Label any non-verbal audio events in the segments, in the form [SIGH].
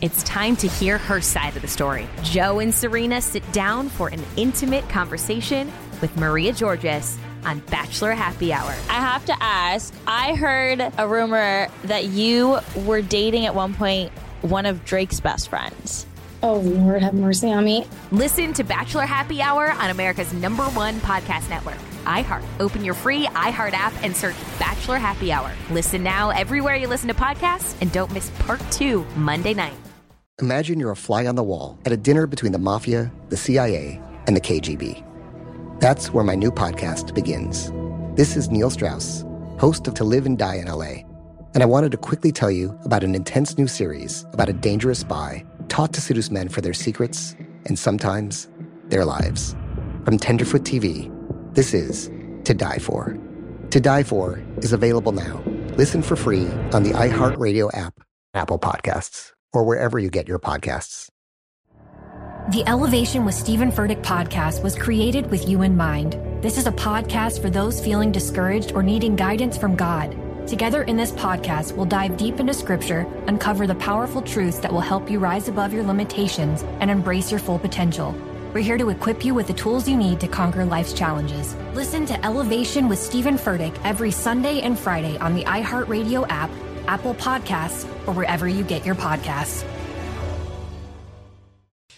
It's time to hear her side of the story. Joe and Serena sit down for an intimate conversation with Maria Georges on Bachelor Happy Hour. I have to ask I heard a rumor that you were dating at one point one of Drake's best friends. Oh, Lord, have mercy on me. Listen to Bachelor Happy Hour on America's number one podcast network, iHeart. Open your free iHeart app and search Bachelor Happy Hour. Listen now everywhere you listen to podcasts and don't miss part two Monday night. Imagine you're a fly on the wall at a dinner between the mafia, the CIA, and the KGB. That's where my new podcast begins. This is Neil Strauss, host of To Live and Die in LA. And I wanted to quickly tell you about an intense new series about a dangerous spy taught to seduce men for their secrets and sometimes their lives. From Tenderfoot TV, this is To Die For. To Die For is available now. Listen for free on the iHeartRadio app, Apple Podcasts, or wherever you get your podcasts. The Elevation with Stephen Furtick podcast was created with you in mind. This is a podcast for those feeling discouraged or needing guidance from God. Together in this podcast, we'll dive deep into scripture, uncover the powerful truths that will help you rise above your limitations and embrace your full potential. We're here to equip you with the tools you need to conquer life's challenges. Listen to Elevation with Stephen Furtick every Sunday and Friday on the iHeartRadio app, Apple Podcasts, or wherever you get your podcasts.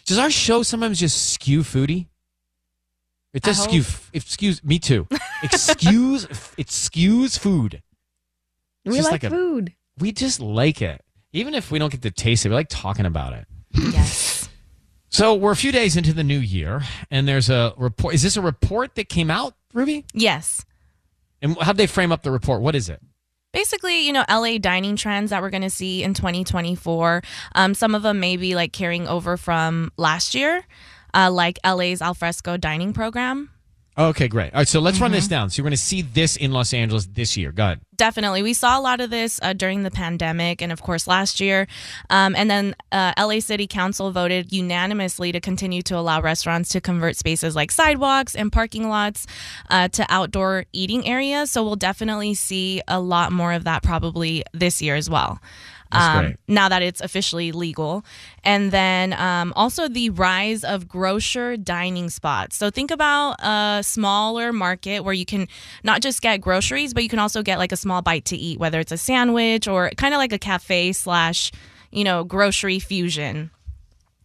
Does our show sometimes just skew foodie? It does skew. It skews me too. Excuse. [LAUGHS] it skews food. It's We just like, a- food. We just like it, even if we don't get to taste it. We like talking about it. Yes. So we're a few days into the new year, and there's a report. Is this a report that came out, Rubi? Yes. And how'd they frame up the report? What is it? Basically, you know, LA dining trends that we're going to see in 2024. Um, some of them may be like carrying over from last year, uh, like LA's alfresco dining program. Okay, great. All right, so let's run Mm-hmm. this down. So you're going to see this in Los Angeles this year. Go ahead. Definitely. We saw a lot of this uh, during the pandemic and, of course, last year. Um, and then uh, LA City Council voted unanimously to continue to allow restaurants to convert spaces like sidewalks and parking lots uh, to outdoor eating areas. So we'll definitely see a lot more of that probably this year as well. Um, now that it's officially legal. And then um, also the rise of grocer dining spots. So think about a smaller market where you can not just get groceries, but you can also get like a small bite to eat, whether it's a sandwich or kind of like a cafe slash, you know, grocery fusion.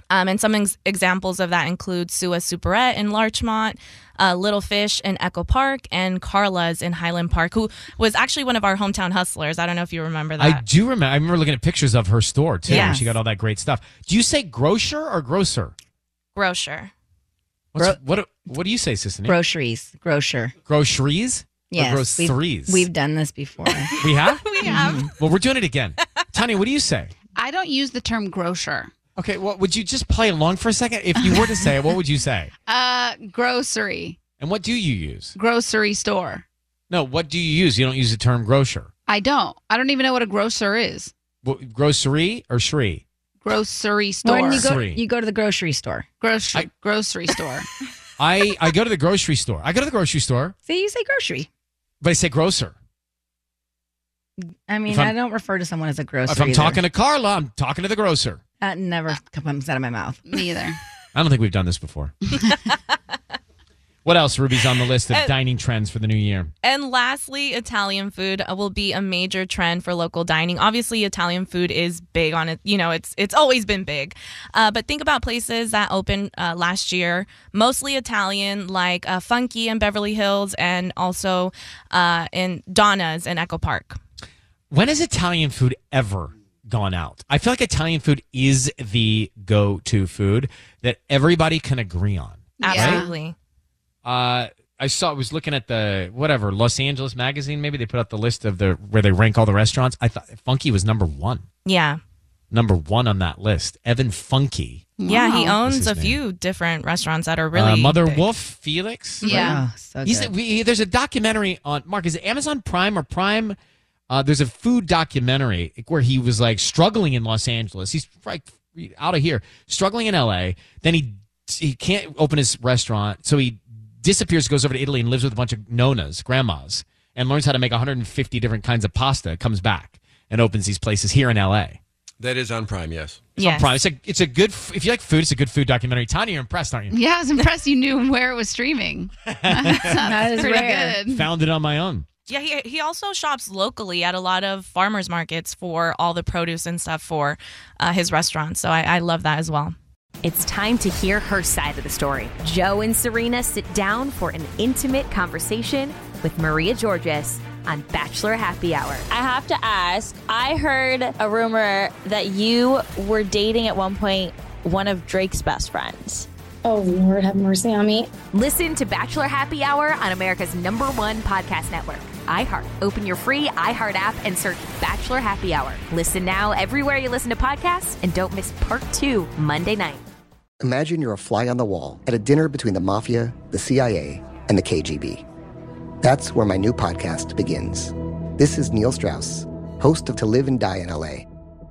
Um, and some ex- examples of that include Sua Superette in Larchmont, uh, Little Fish in Echo Park, and Carla's in Highland Park, who was actually one of our hometown hustlers. I don't know if you remember that. I do remember. I remember looking at pictures of her store too. Yes. She got all that great stuff. Do you say grocer or grocer? Grocer. What's, what What do you say, Sister? Groceries. Grocer. Groceries? Yes. Or we've- groceries? We've, done this before. We have? [LAUGHS] We have. well, we're doing it again. Tanya, what do you say? I don't use the term grocer. Okay, well, would you just play along for a second? If you were to say it, what would you say? [LAUGHS] Uh, grocery, And what do you use? grocery store. No, what do you use? You don't use the term grocer. I don't. I don't even know what a grocer is. What, grocery or Shri? Grocery When store. you go, Grocery. you go to the grocery store. grocery I- grocery store. [LAUGHS] I, I go to the grocery store. I go to the grocery store, See, you say grocery. but I say grocer. I mean, If I'm- I don't refer to someone as a grocer. if I'm either. talking to Carla, I'm talking to the grocer. That never comes out of my mouth. Me either. [LAUGHS] I don't think we've done this before. [LAUGHS] what else, Rubi's on the list of Uh, dining trends for the new year? And lastly, Italian food uh, will be a major trend for local dining. Obviously, Italian food is big on it. You know, it's it's always been big. Uh, but think about places that opened uh, last year, mostly Italian, like uh, Funke in Beverly Hills, and also uh, in Donna's in Echo Park. When has Italian food ever gone out? I feel like Italian food is the go-to food that everybody can agree on. Absolutely. Uh, I saw. I was looking at the whatever Los Angeles magazine. Maybe they put out the list of the where they rank all the restaurants. I thought Funke was number one. Yeah. number one on that list. Evan Funke, Yeah, he owns a name? few different restaurants that are really uh, Mother big. Wolf, Felix. Yeah. Oh, so He's good. we, there's a documentary on Mark. Is it Amazon Prime or Prime? Uh, there's a food documentary where he was like struggling in Los Angeles. He's like out of here, struggling in L.A. Then he he can't open his restaurant, so he disappears, goes over to Italy, and lives with a bunch of nonas, grandmas, and learns how to make 150 different kinds of pasta. Comes back and opens these places here in L.A. That is on Prime, yes. It's on Prime. It's a it's a good if you like food, it's a good food documentary. Tanya, you're impressed, aren't you? Yeah, I was impressed you knew where it was streaming. [LAUGHS] That's That is pretty rare. good. Found it on my own. Yeah, he, he also shops locally at a lot of farmers markets for all the produce and stuff for uh, his restaurant. So I, I love that as well. It's time to hear her side of the story. Joe and Serena sit down for an intimate conversation with Maria Georges on Bachelor Happy Hour. I have to ask. I heard a rumor that you were dating at one point one of Drake's best friends. Oh, Lord, have mercy on me. Listen to Bachelor Happy Hour on America's number one podcast network, iHeart. Open your free iHeart app and search Bachelor Happy Hour. Listen now everywhere you listen to podcasts and don't miss part two Monday night. Imagine you're a fly on the wall at a dinner between the mafia, the CIA, and the KGB. That's where my new podcast begins. This is Neil Strauss, host of To Live and Die in LA.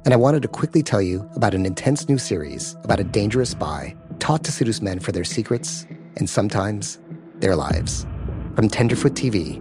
And I wanted to quickly tell you about an intense new series about a dangerous spy taught to seduce men for their secrets and sometimes their lives. From Tenderfoot TV,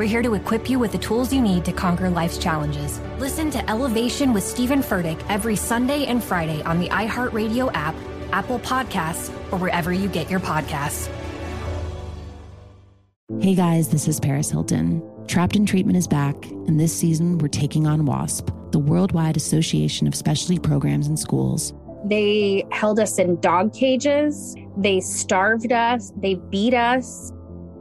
We're here to equip you with the tools you need to conquer life's challenges. Listen to Elevation with Stephen Furtick every Sunday and Friday on the iHeartRadio app, Apple Podcasts, or wherever you get your podcasts. Hey guys, this is Paris Hilton. Trapped in Treatment is back, and this season we're taking on WASP, the Worldwide Association of Specialty Programs and Schools. They held us in dog cages. They starved us. They beat us.